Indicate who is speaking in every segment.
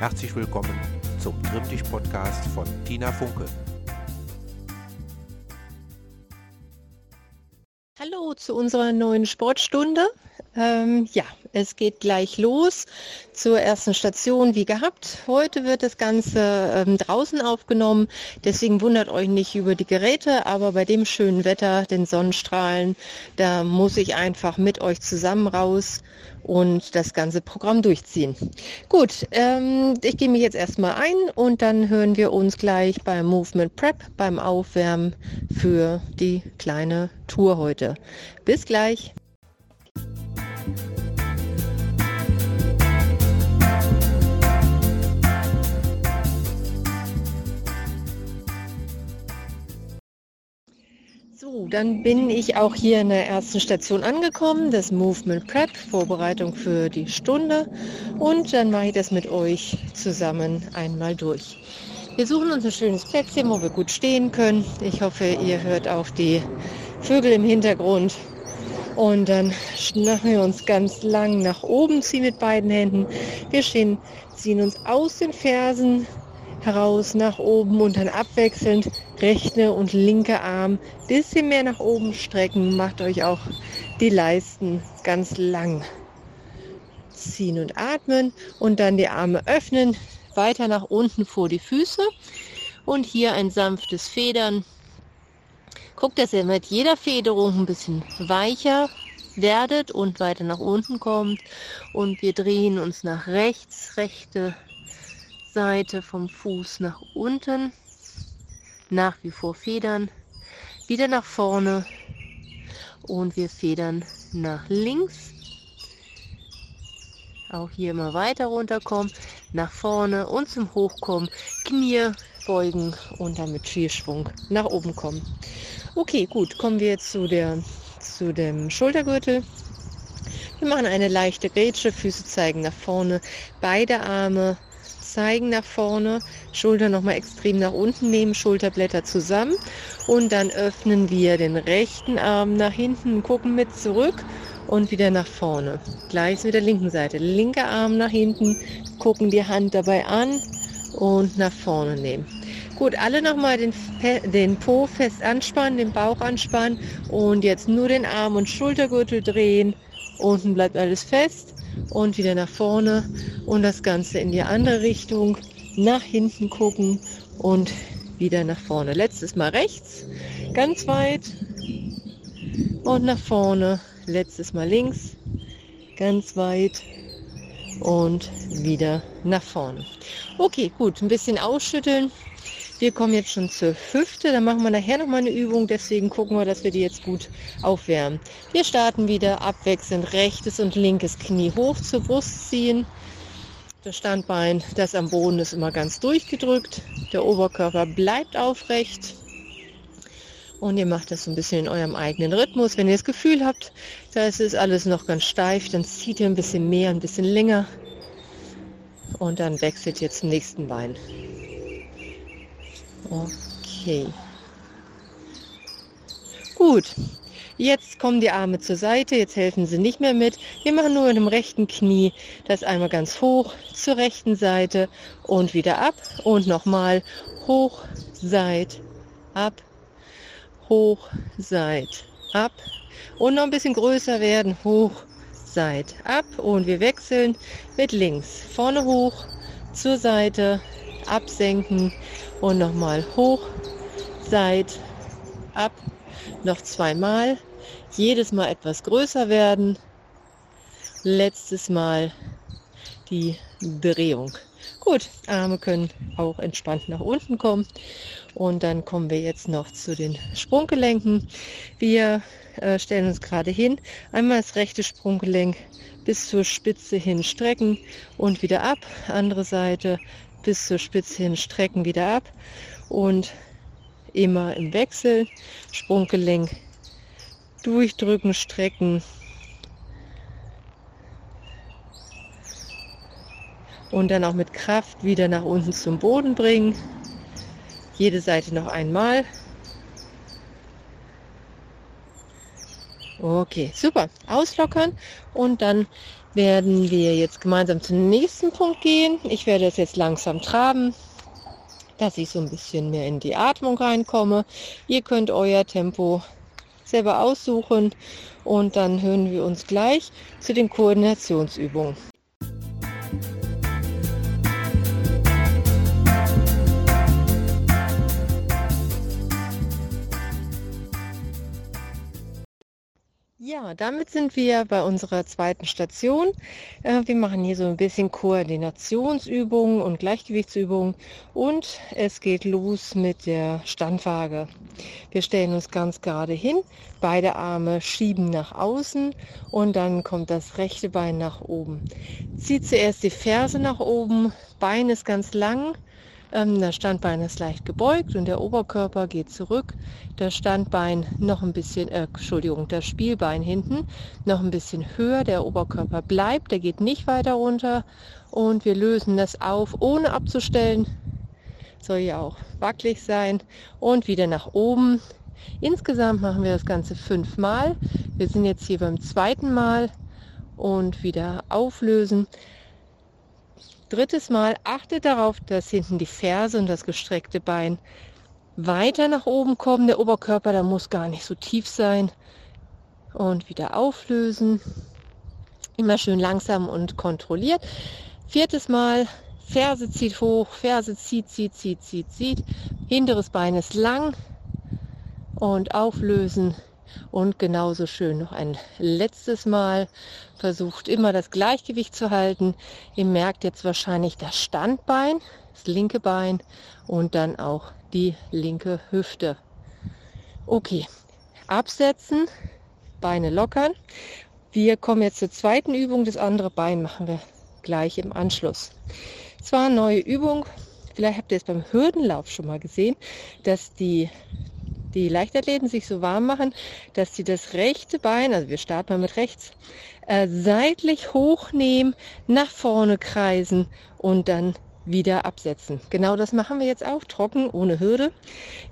Speaker 1: Herzlich willkommen zum Trimmdich-Podcast von Tina Funke.
Speaker 2: Hallo zu unserer neuen Sportstunde. Ähm, ja, es geht gleich los zur ersten Station wie gehabt. Heute wird das Ganze ähm, draußen aufgenommen, deswegen wundert euch nicht über die Geräte, aber bei dem schönen Wetter, den Sonnenstrahlen, da muss ich einfach mit euch zusammen raus und das ganze Programm durchziehen. Gut, ähm, ich gehe mich jetzt erstmal ein und dann hören wir uns gleich beim Movement Prep, beim Aufwärmen für die kleine Tour heute. Bis gleich. So, dann bin ich auch hier in der ersten Station angekommen, das Movement Prep, Vorbereitung für die Stunde. Und dann mache ich das mit euch zusammen einmal durch. Wir suchen uns ein schönes Plätzchen, wo wir gut stehen können. Ich hoffe, ihr hört auf die Vögel im Hintergrund. Und dann schnappen wir uns ganz lang nach oben, ziehen mit beiden Händen. Wir stehen, ziehen uns aus den Fersen heraus nach oben und dann abwechselnd rechte und linke Arm bisschen mehr nach oben strecken. Macht euch auch die Leisten ganz lang. Ziehen und atmen und dann die Arme öffnen, weiter nach unten vor die Füße und hier ein sanftes Federn. Guckt, dass ihr mit jeder Federung ein bisschen weicher werdet und weiter nach unten kommt. Und wir drehen uns nach rechts, rechte Seite vom Fuß nach unten, nach wie vor federn, wieder nach vorne. Und wir federn nach links. Auch hier immer weiter runterkommen, nach vorne und zum Hochkommen, Knie beugen und dann mit Schierschwung nach oben kommen. Okay, gut, kommen wir jetzt zu, der, zu dem Schultergürtel. Wir machen eine leichte Grätsche, Füße zeigen nach vorne, beide Arme zeigen nach vorne, Schulter nochmal extrem nach unten nehmen, Schulterblätter zusammen und dann öffnen wir den rechten Arm nach hinten, gucken mit zurück und wieder nach vorne. Gleich mit der linken Seite. Linker Arm nach hinten, gucken die Hand dabei an und nach vorne nehmen. Gut, alle nochmal den, den Po fest anspannen, den Bauch anspannen und jetzt nur den Arm und Schultergürtel drehen. Unten bleibt alles fest und wieder nach vorne und das Ganze in die andere Richtung, nach hinten gucken und wieder nach vorne. Letztes Mal rechts, ganz weit und nach vorne. Letztes Mal links, ganz weit und wieder nach vorne. Okay, gut, ein bisschen ausschütteln. Wir kommen jetzt schon zur Hüfte, dann machen wir nachher noch mal eine Übung, deswegen gucken wir, dass wir die jetzt gut aufwärmen. Wir starten wieder abwechselnd rechtes und linkes Knie hoch zur Brust ziehen. Das Standbein, das am Boden ist immer ganz durchgedrückt. Der Oberkörper bleibt aufrecht. Und ihr macht das so ein bisschen in eurem eigenen Rhythmus. Wenn ihr das Gefühl habt, da ist alles noch ganz steif, dann zieht ihr ein bisschen mehr, ein bisschen länger. Und dann wechselt ihr zum nächsten Bein. Okay. Gut. Jetzt kommen die Arme zur Seite, jetzt helfen sie nicht mehr mit. Wir machen nur mit dem rechten Knie das einmal ganz hoch zur rechten Seite und wieder ab und nochmal hoch, seit, ab, hoch, seit, ab und noch ein bisschen größer werden, hoch, seit, ab und wir wechseln mit links, vorne hoch, zur Seite, absenken und nochmal hoch, seit, ab, noch zweimal, jedes Mal etwas größer werden, letztes Mal die Drehung. Gut, Arme können auch entspannt nach unten kommen. Und dann kommen wir jetzt noch zu den Sprunggelenken. Wir äh, stellen uns gerade hin. Einmal das rechte Sprunggelenk bis zur Spitze hin strecken und wieder ab. Andere Seite bis zur Spitze hin strecken wieder ab und immer im Wechsel Sprunggelenk durchdrücken, strecken und dann auch mit Kraft wieder nach unten zum Boden bringen. Jede Seite noch einmal. Okay, super. Auslockern und dann werden wir jetzt gemeinsam zum nächsten Punkt gehen. Ich werde es jetzt langsam traben, dass ich so ein bisschen mehr in die Atmung reinkomme. Ihr könnt euer Tempo selber aussuchen und dann hören wir uns gleich zu den Koordinationsübungen. Damit sind wir bei unserer zweiten Station. Äh, wir machen hier so ein bisschen Koordinationsübungen und Gleichgewichtsübungen und es geht los mit der Standwaage. Wir stellen uns ganz gerade hin, beide Arme schieben nach außen und dann kommt das rechte Bein nach oben. Zieht zuerst die Ferse nach oben, Bein ist ganz lang, das Standbein ist leicht gebeugt und der Oberkörper geht zurück. Das Standbein noch ein bisschen, äh, Entschuldigung, das Spielbein hinten noch ein bisschen höher. Der Oberkörper bleibt, der geht nicht weiter runter. Und wir lösen das auf, ohne abzustellen. Soll ja auch wackelig sein. Und wieder nach oben. Insgesamt machen wir das Ganze fünfmal. Wir sind jetzt hier beim zweiten Mal und wieder auflösen. Drittes Mal, achtet darauf, dass hinten die Ferse und das gestreckte Bein weiter nach oben kommen. Der Oberkörper, der muss gar nicht so tief sein. Und wieder auflösen. Immer schön langsam und kontrolliert. Viertes Mal, Ferse zieht hoch, Ferse zieht, zieht, zieht, zieht, zieht. Hinteres Bein ist lang und auflösen. Und genauso schön noch ein letztes Mal. Versucht immer das Gleichgewicht zu halten. Ihr merkt jetzt wahrscheinlich das Standbein, das linke Bein und dann auch die linke Hüfte. Okay, absetzen, Beine lockern. Wir kommen jetzt zur zweiten Übung. Das andere Bein machen wir gleich im Anschluss. Zwar neue Übung. Vielleicht habt ihr es beim Hürdenlauf schon mal gesehen, dass die die Leichtathleten sich so warm machen, dass sie das rechte Bein, also wir starten mal mit rechts, äh, seitlich hochnehmen, nach vorne kreisen und dann wieder absetzen. Genau das machen wir jetzt auch, trocken, ohne Hürde.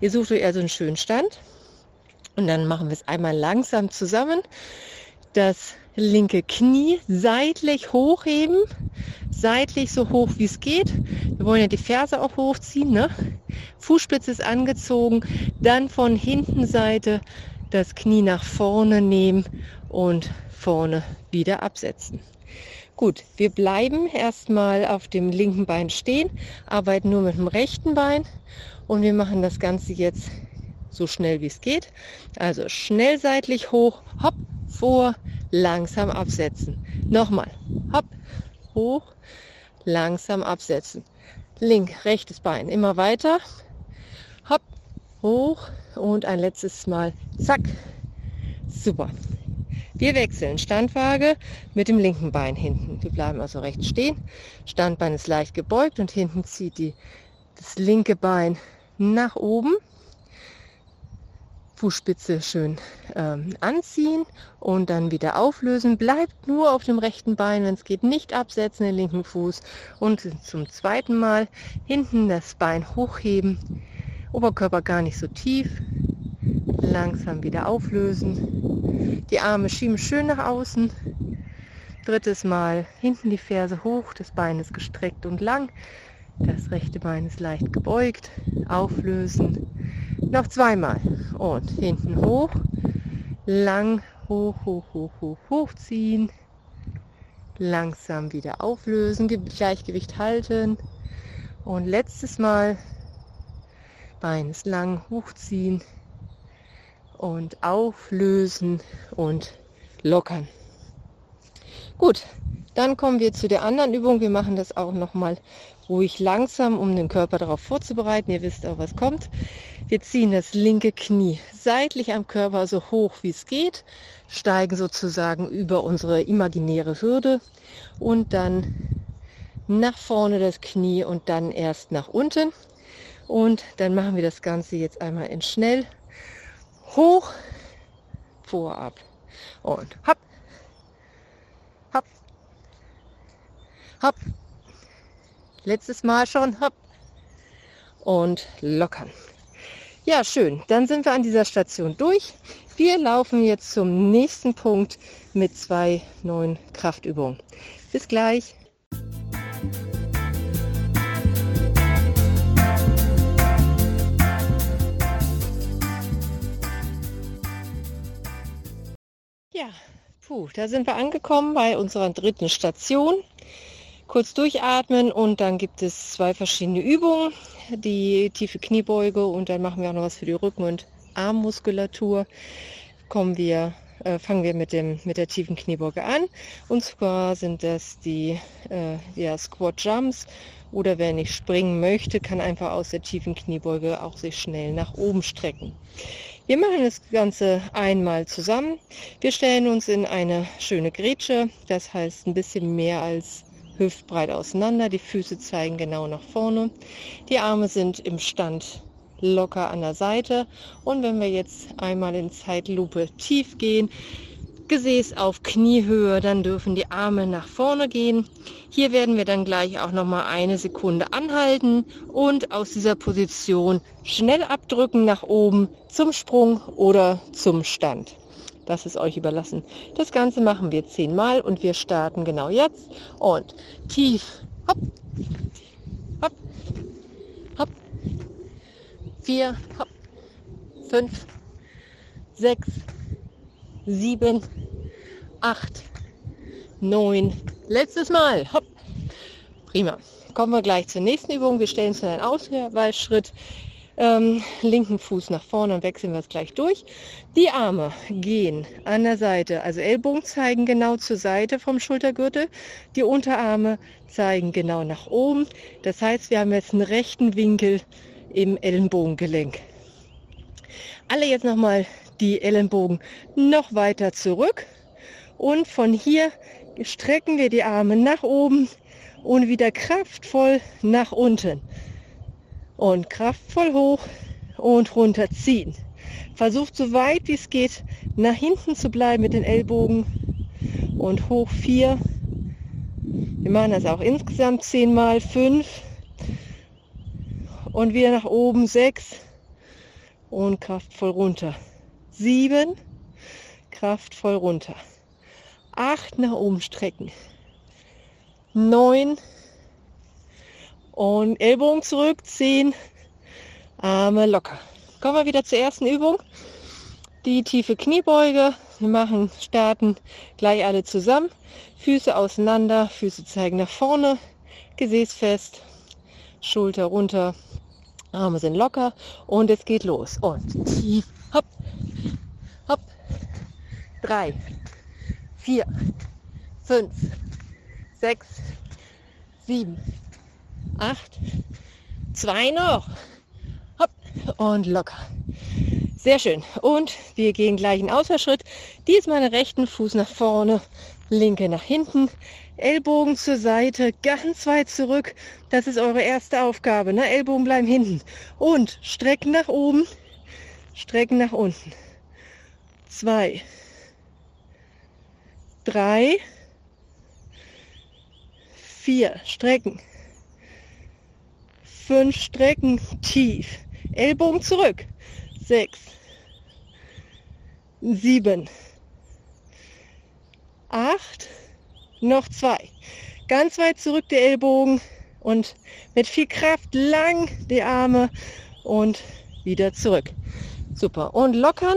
Speaker 2: Ihr sucht euch also einen schönen Stand und dann machen wir es einmal langsam zusammen. Das linke Knie seitlich hochheben, seitlich so hoch wie es geht. Wir wollen ja die Ferse auch hochziehen. Ne? Fußspitze ist angezogen, dann von hinten Seite das Knie nach vorne nehmen und vorne wieder absetzen. Gut, wir bleiben erstmal auf dem linken Bein stehen, arbeiten nur mit dem rechten Bein und wir machen das Ganze jetzt so schnell wie es geht. Also schnell seitlich hoch, hopp, vor, langsam absetzen. Nochmal. Hopp, hoch, langsam absetzen. Link, rechtes Bein. Immer weiter. Hopp, hoch und ein letztes Mal. Zack. Super. Wir wechseln Standwaage mit dem linken Bein hinten. Wir bleiben also rechts stehen. Standbein ist leicht gebeugt und hinten zieht die, das linke Bein nach oben. Fußspitze schön ähm, anziehen und dann wieder auflösen. Bleibt nur auf dem rechten Bein, wenn es geht, nicht absetzen den linken Fuß und zum zweiten Mal hinten das Bein hochheben, Oberkörper gar nicht so tief, langsam wieder auflösen. Die Arme schieben schön nach außen. Drittes Mal hinten die Ferse hoch, das Bein ist gestreckt und lang. Das rechte Bein ist leicht gebeugt. Auflösen. Noch zweimal. Und hinten hoch. Lang hoch, hoch, hoch, hoch, hochziehen. Langsam wieder auflösen. Gleichgewicht halten. Und letztes Mal. Bein ist lang, hochziehen. Und auflösen und lockern. Gut, dann kommen wir zu der anderen Übung. Wir machen das auch nochmal ruhig langsam, um den Körper darauf vorzubereiten. Ihr wisst auch, was kommt. Wir ziehen das linke Knie seitlich am Körper so hoch wie es geht, steigen sozusagen über unsere imaginäre Hürde und dann nach vorne das Knie und dann erst nach unten. Und dann machen wir das Ganze jetzt einmal in schnell. Hoch, vor, ab und hopp, hopp, hopp, Letztes Mal schon. Hopp. Und lockern. Ja, schön. Dann sind wir an dieser Station durch. Wir laufen jetzt zum nächsten Punkt mit zwei neuen Kraftübungen. Bis gleich. Ja, puh, da sind wir angekommen bei unserer dritten Station. Kurz durchatmen und dann gibt es zwei verschiedene Übungen. Die tiefe Kniebeuge und dann machen wir auch noch was für die Rücken- und Armmuskulatur. Kommen wir, äh, fangen wir mit, dem, mit der tiefen Kniebeuge an. Und zwar sind das die äh, ja, Squat Jumps oder wer nicht springen möchte, kann einfach aus der tiefen Kniebeuge auch sich schnell nach oben strecken. Wir machen das Ganze einmal zusammen. Wir stellen uns in eine schöne Grätsche, das heißt ein bisschen mehr als hüftbreit auseinander. Die Füße zeigen genau nach vorne. Die Arme sind im Stand locker an der Seite. Und wenn wir jetzt einmal in Zeitlupe tief gehen, Gesäß auf Kniehöhe, dann dürfen die Arme nach vorne gehen. Hier werden wir dann gleich auch noch mal eine Sekunde anhalten und aus dieser Position schnell abdrücken nach oben zum Sprung oder zum Stand. Das ist euch überlassen. Das Ganze machen wir zehnmal und wir starten genau jetzt. Und tief, hopp, hopp, hopp, vier, hopp, fünf, sechs, sieben, acht, neun. Letztes Mal. Hopp. Prima. Kommen wir gleich zur nächsten Übung. Wir stellen uns in einen Ausweichschritt. Ähm, linken Fuß nach vorne und wechseln wir es gleich durch. Die Arme gehen an der Seite, also Ellbogen zeigen genau zur Seite vom Schultergürtel. Die Unterarme zeigen genau nach oben. Das heißt, wir haben jetzt einen rechten Winkel im Ellenbogengelenk. Alle jetzt nochmal die Ellenbogen noch weiter zurück und von hier strecken wir die Arme nach oben und wieder kraftvoll nach unten. Und kraftvoll hoch und runter ziehen. Versucht so weit wie es geht nach hinten zu bleiben mit den Ellbogen und hoch vier. Wir machen das auch insgesamt zehnmal fünf und wieder nach oben sechs und kraftvoll runter. Sieben, kraftvoll runter acht nach oben strecken, neun und Ellbogen zurück, zehn, Arme locker. Kommen wir wieder zur ersten Übung. Die tiefe Kniebeuge. Wir machen, starten gleich alle zusammen. Füße auseinander, Füße zeigen nach vorne, Gesäß fest, Schulter runter, Arme sind locker. Und es geht los. Und tief, hopp, hopp, drei, vier, fünf, sechs, sieben, acht, zwei noch. Hopp und locker. Sehr schön. Und wir gehen gleich in Ausfallschritt. Diesmal den rechten Fuß nach vorne, linke nach hinten, Ellbogen zur Seite, ganz weit zurück. Das ist eure erste Aufgabe. Ne? Ellbogen bleiben hinten. Und strecken nach oben, strecken nach unten. Zwei, drei, vier, strecken, fünf, strecken, tief, Ellbogen zurück, sechs, sieben, acht, noch zwei, ganz weit zurück der Ellbogen und mit viel Kraft lang die Arme und wieder zurück. Super. Und lockern.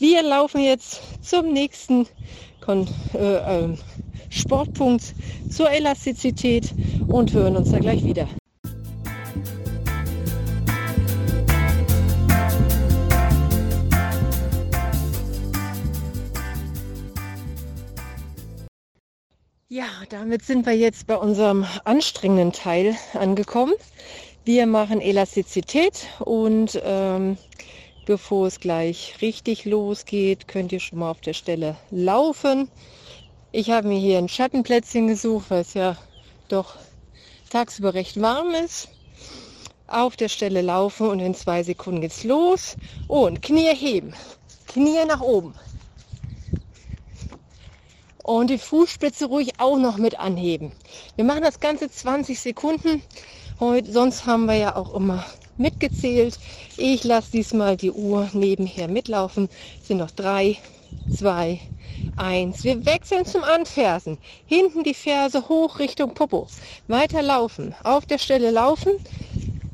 Speaker 2: Wir laufen jetzt zum nächsten Kon äh, äh, Sportpunkt zur Elastizität und hören uns da gleich wieder. Ja, damit sind wir jetzt bei unserem anstrengenden Teil angekommen. Wir machen Elastizität und ähm, Bevor es gleich richtig losgeht, könnt ihr schon mal auf der Stelle laufen. Ich habe mir hier ein Schattenplätzchen gesucht, weil es ja doch tagsüber recht warm ist. Auf der Stelle laufen und in zwei Sekunden geht's los. Und Knie heben. Knie nach oben. Und die Fußspitze ruhig auch noch mit anheben. Wir machen das Ganze 20 Sekunden. Heute, sonst haben wir ja auch immer mitgezählt. Ich lasse diesmal die Uhr nebenher mitlaufen. Es sind noch drei, zwei, eins. Wir wechseln zum Anfersen. Hinten die Ferse hoch Richtung Popo. Weiter laufen. Auf der Stelle laufen.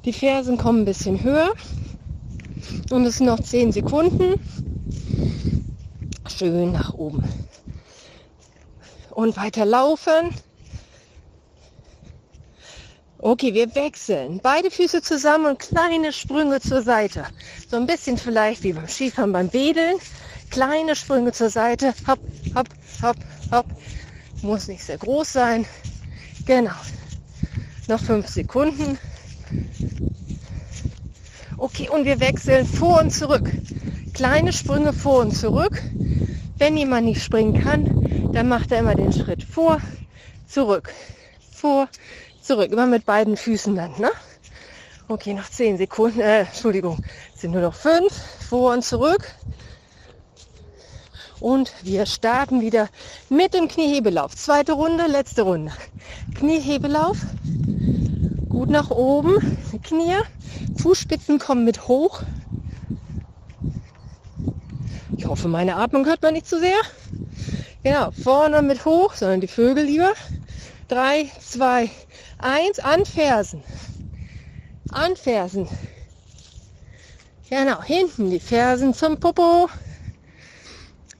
Speaker 2: Die Fersen kommen ein bisschen höher. Und es sind noch zehn Sekunden. Schön nach oben. Und weiter laufen. Okay, wir wechseln. Beide Füße zusammen und kleine Sprünge zur Seite. So ein bisschen vielleicht wie beim Skifahren beim Wedeln. Kleine Sprünge zur Seite. Hopp, hopp, hopp, hopp. Muss nicht sehr groß sein. Genau. Noch fünf Sekunden. Okay, und wir wechseln vor und zurück. Kleine Sprünge vor und zurück. Wenn jemand nicht springen kann, dann macht er immer den Schritt vor, zurück, vor, zurück. Immer mit beiden Füßen dann, ne? Okay, noch zehn Sekunden, äh, Entschuldigung, sind nur noch fünf, vor und zurück. Und wir starten wieder mit dem Kniehebelauf. Zweite Runde, letzte Runde. Kniehebelauf. Gut nach oben, Knie. Fußspitzen kommen mit hoch. Ich hoffe, meine Atmung hört man nicht zu sehr. Genau, vorne mit hoch, sondern die Vögel lieber. Drei, zwei, eins, anfersen. Anfersen. Genau, hinten die Fersen zum Popo.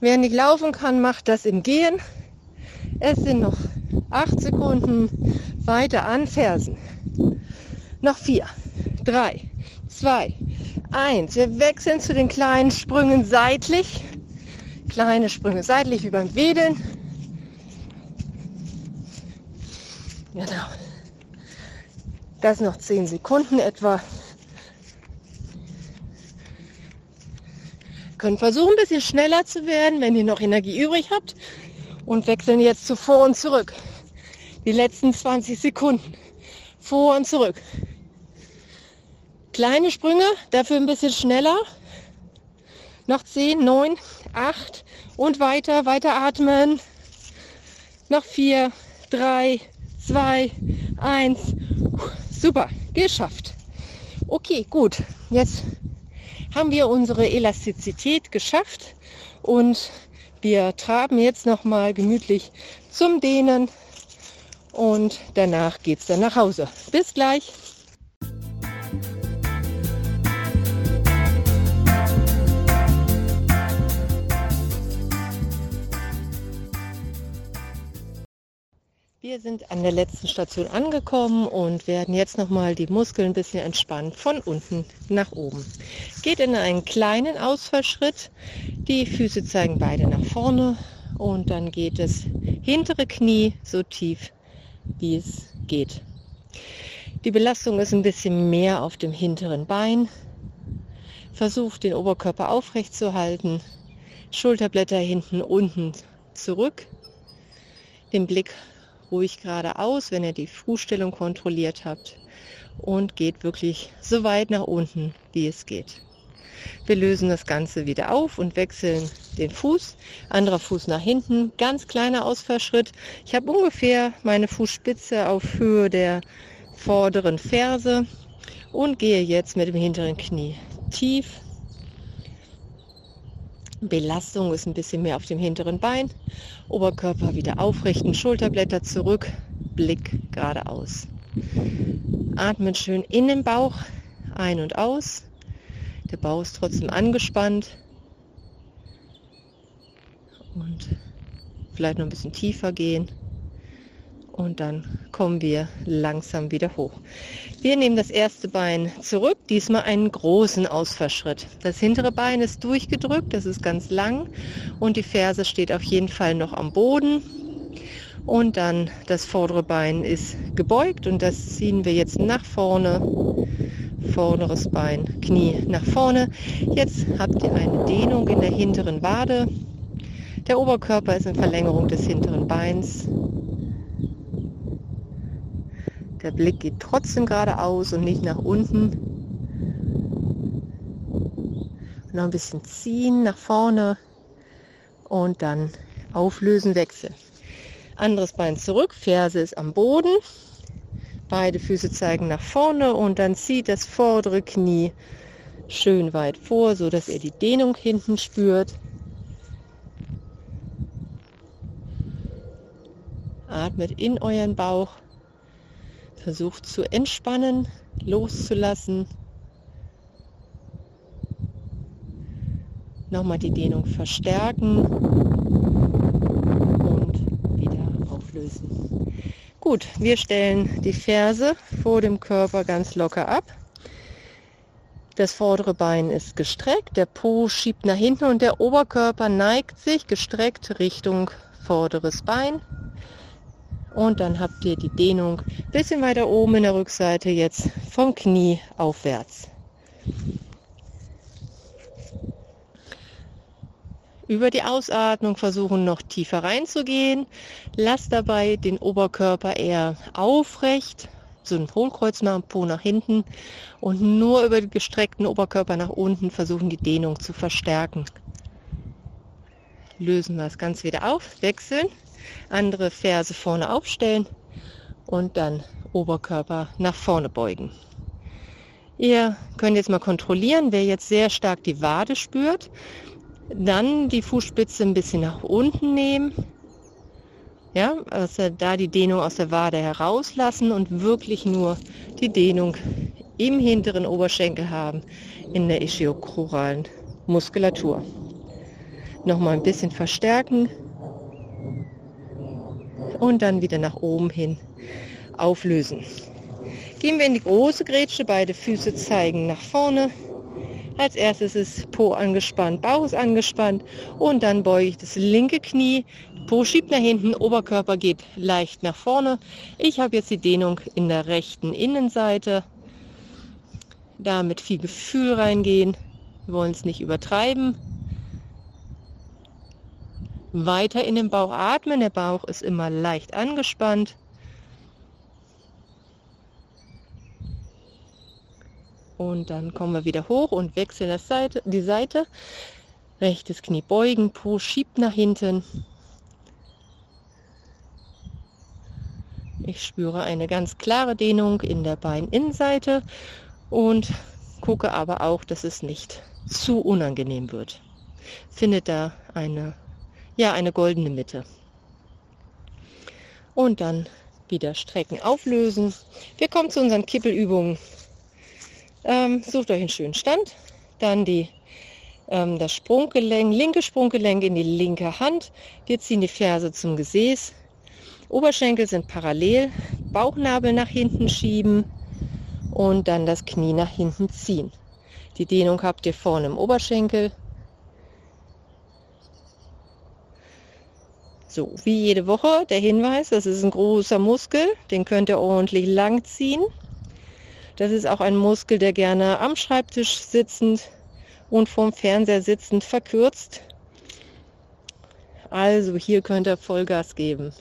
Speaker 2: Wer nicht laufen kann, macht das im Gehen. Es sind noch acht Sekunden weiter anfersen. Noch vier, drei, zwei, eins. Wir wechseln zu den kleinen Sprüngen seitlich. Kleine Sprünge seitlich wie beim Wedeln. Genau. Das noch 10 Sekunden etwa. Können versuchen, ein bisschen schneller zu werden, wenn ihr noch Energie übrig habt. Und wechseln jetzt zu vor und zurück. Die letzten 20 Sekunden. Vor und zurück. Kleine Sprünge, dafür ein bisschen schneller. Noch 10, 9, 8 und weiter, weiter atmen. Noch 4, 3, 2, 1. Super, geschafft. Okay, gut. Jetzt haben wir unsere Elastizität geschafft und wir traben jetzt noch mal gemütlich zum Dehnen und danach geht's dann nach Hause. Bis gleich. Wir sind an der letzten Station angekommen und werden jetzt nochmal die Muskeln ein bisschen entspannen von unten nach oben. Geht in einen kleinen Ausfallschritt. Die Füße zeigen beide nach vorne und dann geht es hintere Knie so tief wie es geht. Die Belastung ist ein bisschen mehr auf dem hinteren Bein. Versucht den Oberkörper aufrecht zu halten. Schulterblätter hinten unten zurück. Den Blick ruhig geradeaus, wenn ihr die Fußstellung kontrolliert habt und geht wirklich so weit nach unten, wie es geht. Wir lösen das Ganze wieder auf und wechseln den Fuß, anderer Fuß nach hinten, ganz kleiner Ausfallschritt. Ich habe ungefähr meine Fußspitze auf Höhe der vorderen Ferse und gehe jetzt mit dem hinteren Knie tief. Belastung ist ein bisschen mehr auf dem hinteren Bein Oberkörper wieder aufrichten, Schulterblätter zurück, Blick geradeaus. Atmen schön in den Bauch ein und aus. Der Bauch ist trotzdem angespannt. Und vielleicht noch ein bisschen tiefer gehen und dann kommen wir langsam wieder hoch. Wir nehmen das erste Bein zurück, diesmal einen großen Ausfallschritt. Das hintere Bein ist durchgedrückt, das ist ganz lang und die Ferse steht auf jeden Fall noch am Boden. Und dann das vordere Bein ist gebeugt und das ziehen wir jetzt nach vorne. Vorderes Bein, Knie nach vorne. Jetzt habt ihr eine Dehnung in der hinteren Wade. Der Oberkörper ist in Verlängerung des hinteren Beins der Blick geht trotzdem geradeaus und nicht nach unten. Noch ein bisschen ziehen nach vorne und dann auflösen, wechseln. Anderes Bein zurück, Ferse ist am Boden. Beide Füße zeigen nach vorne und dann zieht das vordere Knie schön weit vor, so dass ihr die Dehnung hinten spürt. Atmet in euren Bauch. Versucht zu entspannen, loszulassen. Nochmal die Dehnung verstärken und wieder auflösen. Gut, wir stellen die Ferse vor dem Körper ganz locker ab. Das vordere Bein ist gestreckt, der Po schiebt nach hinten und der Oberkörper neigt sich gestreckt Richtung vorderes Bein. Und dann habt ihr die Dehnung bisschen weiter oben in der Rückseite jetzt vom Knie aufwärts. Über die Ausatmung versuchen noch tiefer reinzugehen. Lasst dabei den Oberkörper eher aufrecht, so ein Hohlkreuz machen, Po nach hinten und nur über den gestreckten Oberkörper nach unten versuchen die Dehnung zu verstärken. Lösen wir das Ganze wieder auf, wechseln, andere Ferse vorne aufstellen und dann Oberkörper nach vorne beugen. Ihr könnt jetzt mal kontrollieren, wer jetzt sehr stark die Wade spürt, dann die Fußspitze ein bisschen nach unten nehmen. Ja, also da die Dehnung aus der Wade herauslassen und wirklich nur die Dehnung im hinteren Oberschenkel haben in der ischiochoralen Muskulatur. Nochmal ein bisschen verstärken und dann wieder nach oben hin auflösen. Gehen wir in die große Grätsche, beide Füße zeigen nach vorne, als erstes ist Po angespannt, Bauch ist angespannt und dann beuge ich das linke Knie. Po schiebt nach hinten, Oberkörper geht leicht nach vorne. Ich habe jetzt die Dehnung in der rechten Innenseite. Da mit viel Gefühl reingehen. Wir wollen es nicht übertreiben. Weiter in den Bauch atmen. Der Bauch ist immer leicht angespannt. Und dann kommen wir wieder hoch und wechseln das Seite, die Seite. Rechtes Knie beugen, Po schiebt nach hinten. Ich spüre eine ganz klare Dehnung in der Beininnenseite und gucke aber auch, dass es nicht zu unangenehm wird. Findet da eine, ja, eine goldene Mitte. Und dann wieder strecken, auflösen. Wir kommen zu unseren Kippelübungen. Ähm, sucht euch einen schönen Stand. Dann die, ähm, das Sprunggelenk, linke Sprunggelenk in die linke Hand. Wir ziehen die Ferse zum Gesäß. Oberschenkel sind parallel. Bauchnabel nach hinten schieben und dann das Knie nach hinten ziehen. Die Dehnung habt ihr vorne im Oberschenkel. So, wie jede Woche der Hinweis, das ist ein großer Muskel, den könnt ihr ordentlich lang ziehen. Das ist auch ein Muskel, der gerne am Schreibtisch sitzend und vorm Fernseher sitzend verkürzt. Also hier könnt ihr Vollgas geben.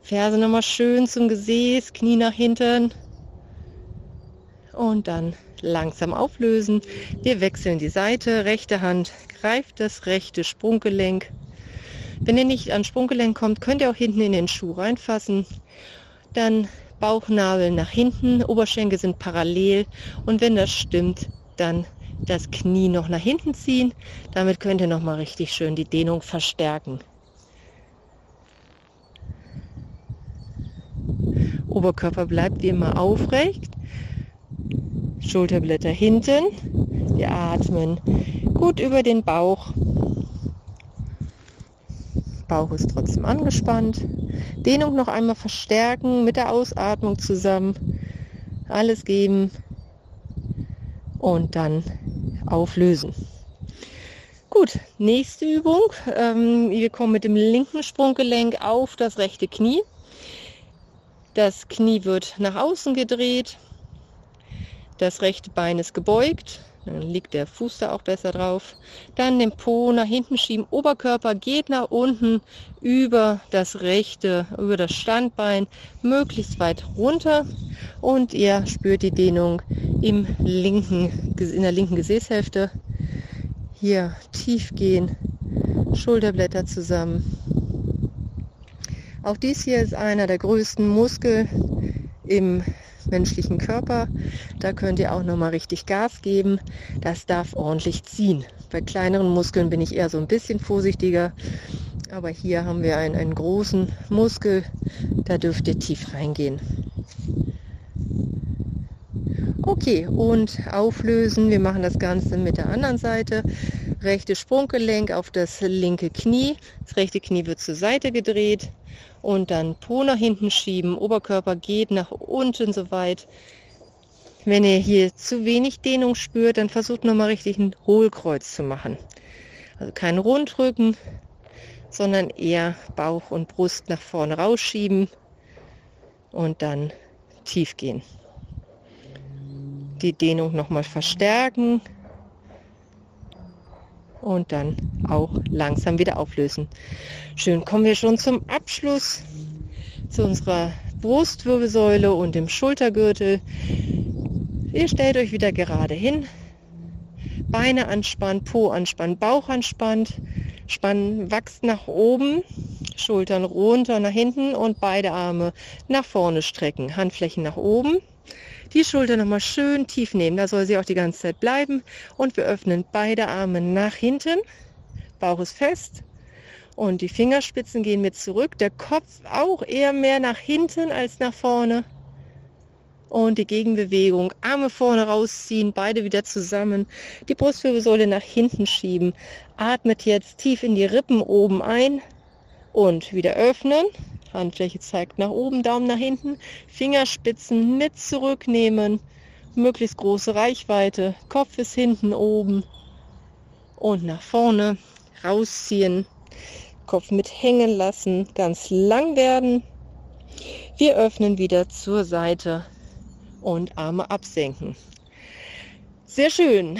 Speaker 2: Ferse nochmal schön zum Gesäß, Knie nach hinten und dann langsam auflösen. Wir wechseln die Seite, rechte Hand greift das rechte Sprunggelenk. Wenn ihr nicht an Sprunggelenk kommt, könnt ihr auch hinten in den Schuh reinfassen. Dann Bauchnabel nach hinten, Oberschenkel sind parallel und wenn das stimmt, dann das Knie noch nach hinten ziehen. Damit könnt ihr noch mal richtig schön die Dehnung verstärken. Oberkörper bleibt wie immer aufrecht. Schulterblätter hinten. Wir atmen gut über den Bauch. Bauch ist trotzdem angespannt. Dehnung noch einmal verstärken mit der Ausatmung zusammen. Alles geben und dann auflösen. Gut, nächste Übung. Ähm, wir kommen mit dem linken Sprunggelenk auf das rechte Knie. Das Knie wird nach außen gedreht. Das rechte Bein ist gebeugt. Dann liegt der Fuß da auch besser drauf. Dann den Po nach hinten schieben. Oberkörper geht nach unten über das rechte, über das Standbein, möglichst weit runter. Und ihr spürt die Dehnung im linken, in der linken Gesäßhälfte. Hier tief gehen, Schulterblätter zusammen. Auch dies hier ist einer der größten Muskel im menschlichen Körper. Da könnt ihr auch nochmal richtig Gas geben. Das darf ordentlich ziehen. Bei kleineren Muskeln bin ich eher so ein bisschen vorsichtiger. Aber hier haben wir einen, einen großen Muskel. Da dürft ihr tief reingehen. Okay, und auflösen. Wir machen das Ganze mit der anderen Seite. Rechte Sprunggelenk auf das linke Knie. Das rechte Knie wird zur Seite gedreht und dann Po nach hinten schieben. Oberkörper geht nach unten so weit. Wenn ihr hier zu wenig Dehnung spürt, dann versucht nochmal richtig ein Hohlkreuz zu machen. Also kein Rundrücken, sondern eher Bauch und Brust nach vorne rausschieben und dann tief gehen. Die Dehnung nochmal verstärken und dann auch langsam wieder auflösen. Schön, kommen wir schon zum Abschluss zu unserer Brustwirbelsäule und dem Schultergürtel. Ihr stellt euch wieder gerade hin, Beine anspannt, Po anspannt, Bauch anspannt, Spannen wächst nach oben, Schultern runter nach hinten und beide Arme nach vorne strecken, Handflächen nach oben. Die Schulter nochmal schön tief nehmen, da soll sie auch die ganze Zeit bleiben. Und wir öffnen beide Arme nach hinten, Bauch ist fest und die Fingerspitzen gehen mit zurück, der Kopf auch eher mehr nach hinten als nach vorne. Und die Gegenbewegung, Arme vorne rausziehen, beide wieder zusammen, die Brustwirbelsäule nach hinten schieben. Atmet jetzt tief in die Rippen oben ein und wieder öffnen. Handfläche zeigt nach oben, Daumen nach hinten, Fingerspitzen mit zurücknehmen, möglichst große Reichweite, Kopf ist hinten oben und nach vorne rausziehen, Kopf mit hängen lassen, ganz lang werden. Wir öffnen wieder zur Seite und Arme absenken. Sehr schön.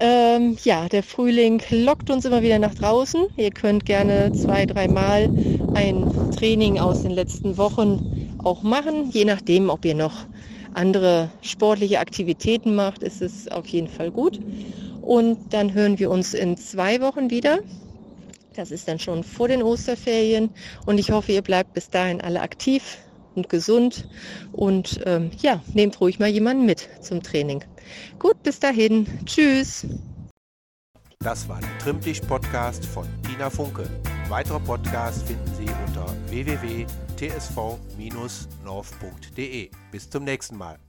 Speaker 2: Ähm, ja, der Frühling lockt uns immer wieder nach draußen. Ihr könnt gerne zwei, dreimal ein Training aus den letzten Wochen auch machen. Je nachdem, ob ihr noch andere sportliche Aktivitäten macht, ist es auf jeden Fall gut. Und dann hören wir uns in zwei Wochen wieder. Das ist dann schon vor den Osterferien. Und ich hoffe, ihr bleibt bis dahin alle aktiv und gesund. Und ähm, ja, nehmt ruhig mal jemanden mit zum Training. Gut, bis dahin. Tschüss.
Speaker 1: Das war der Trimmtisch-Podcast von Tina Funke. Weitere Podcasts finden Sie unter www.tsv-north.de. Bis zum nächsten Mal.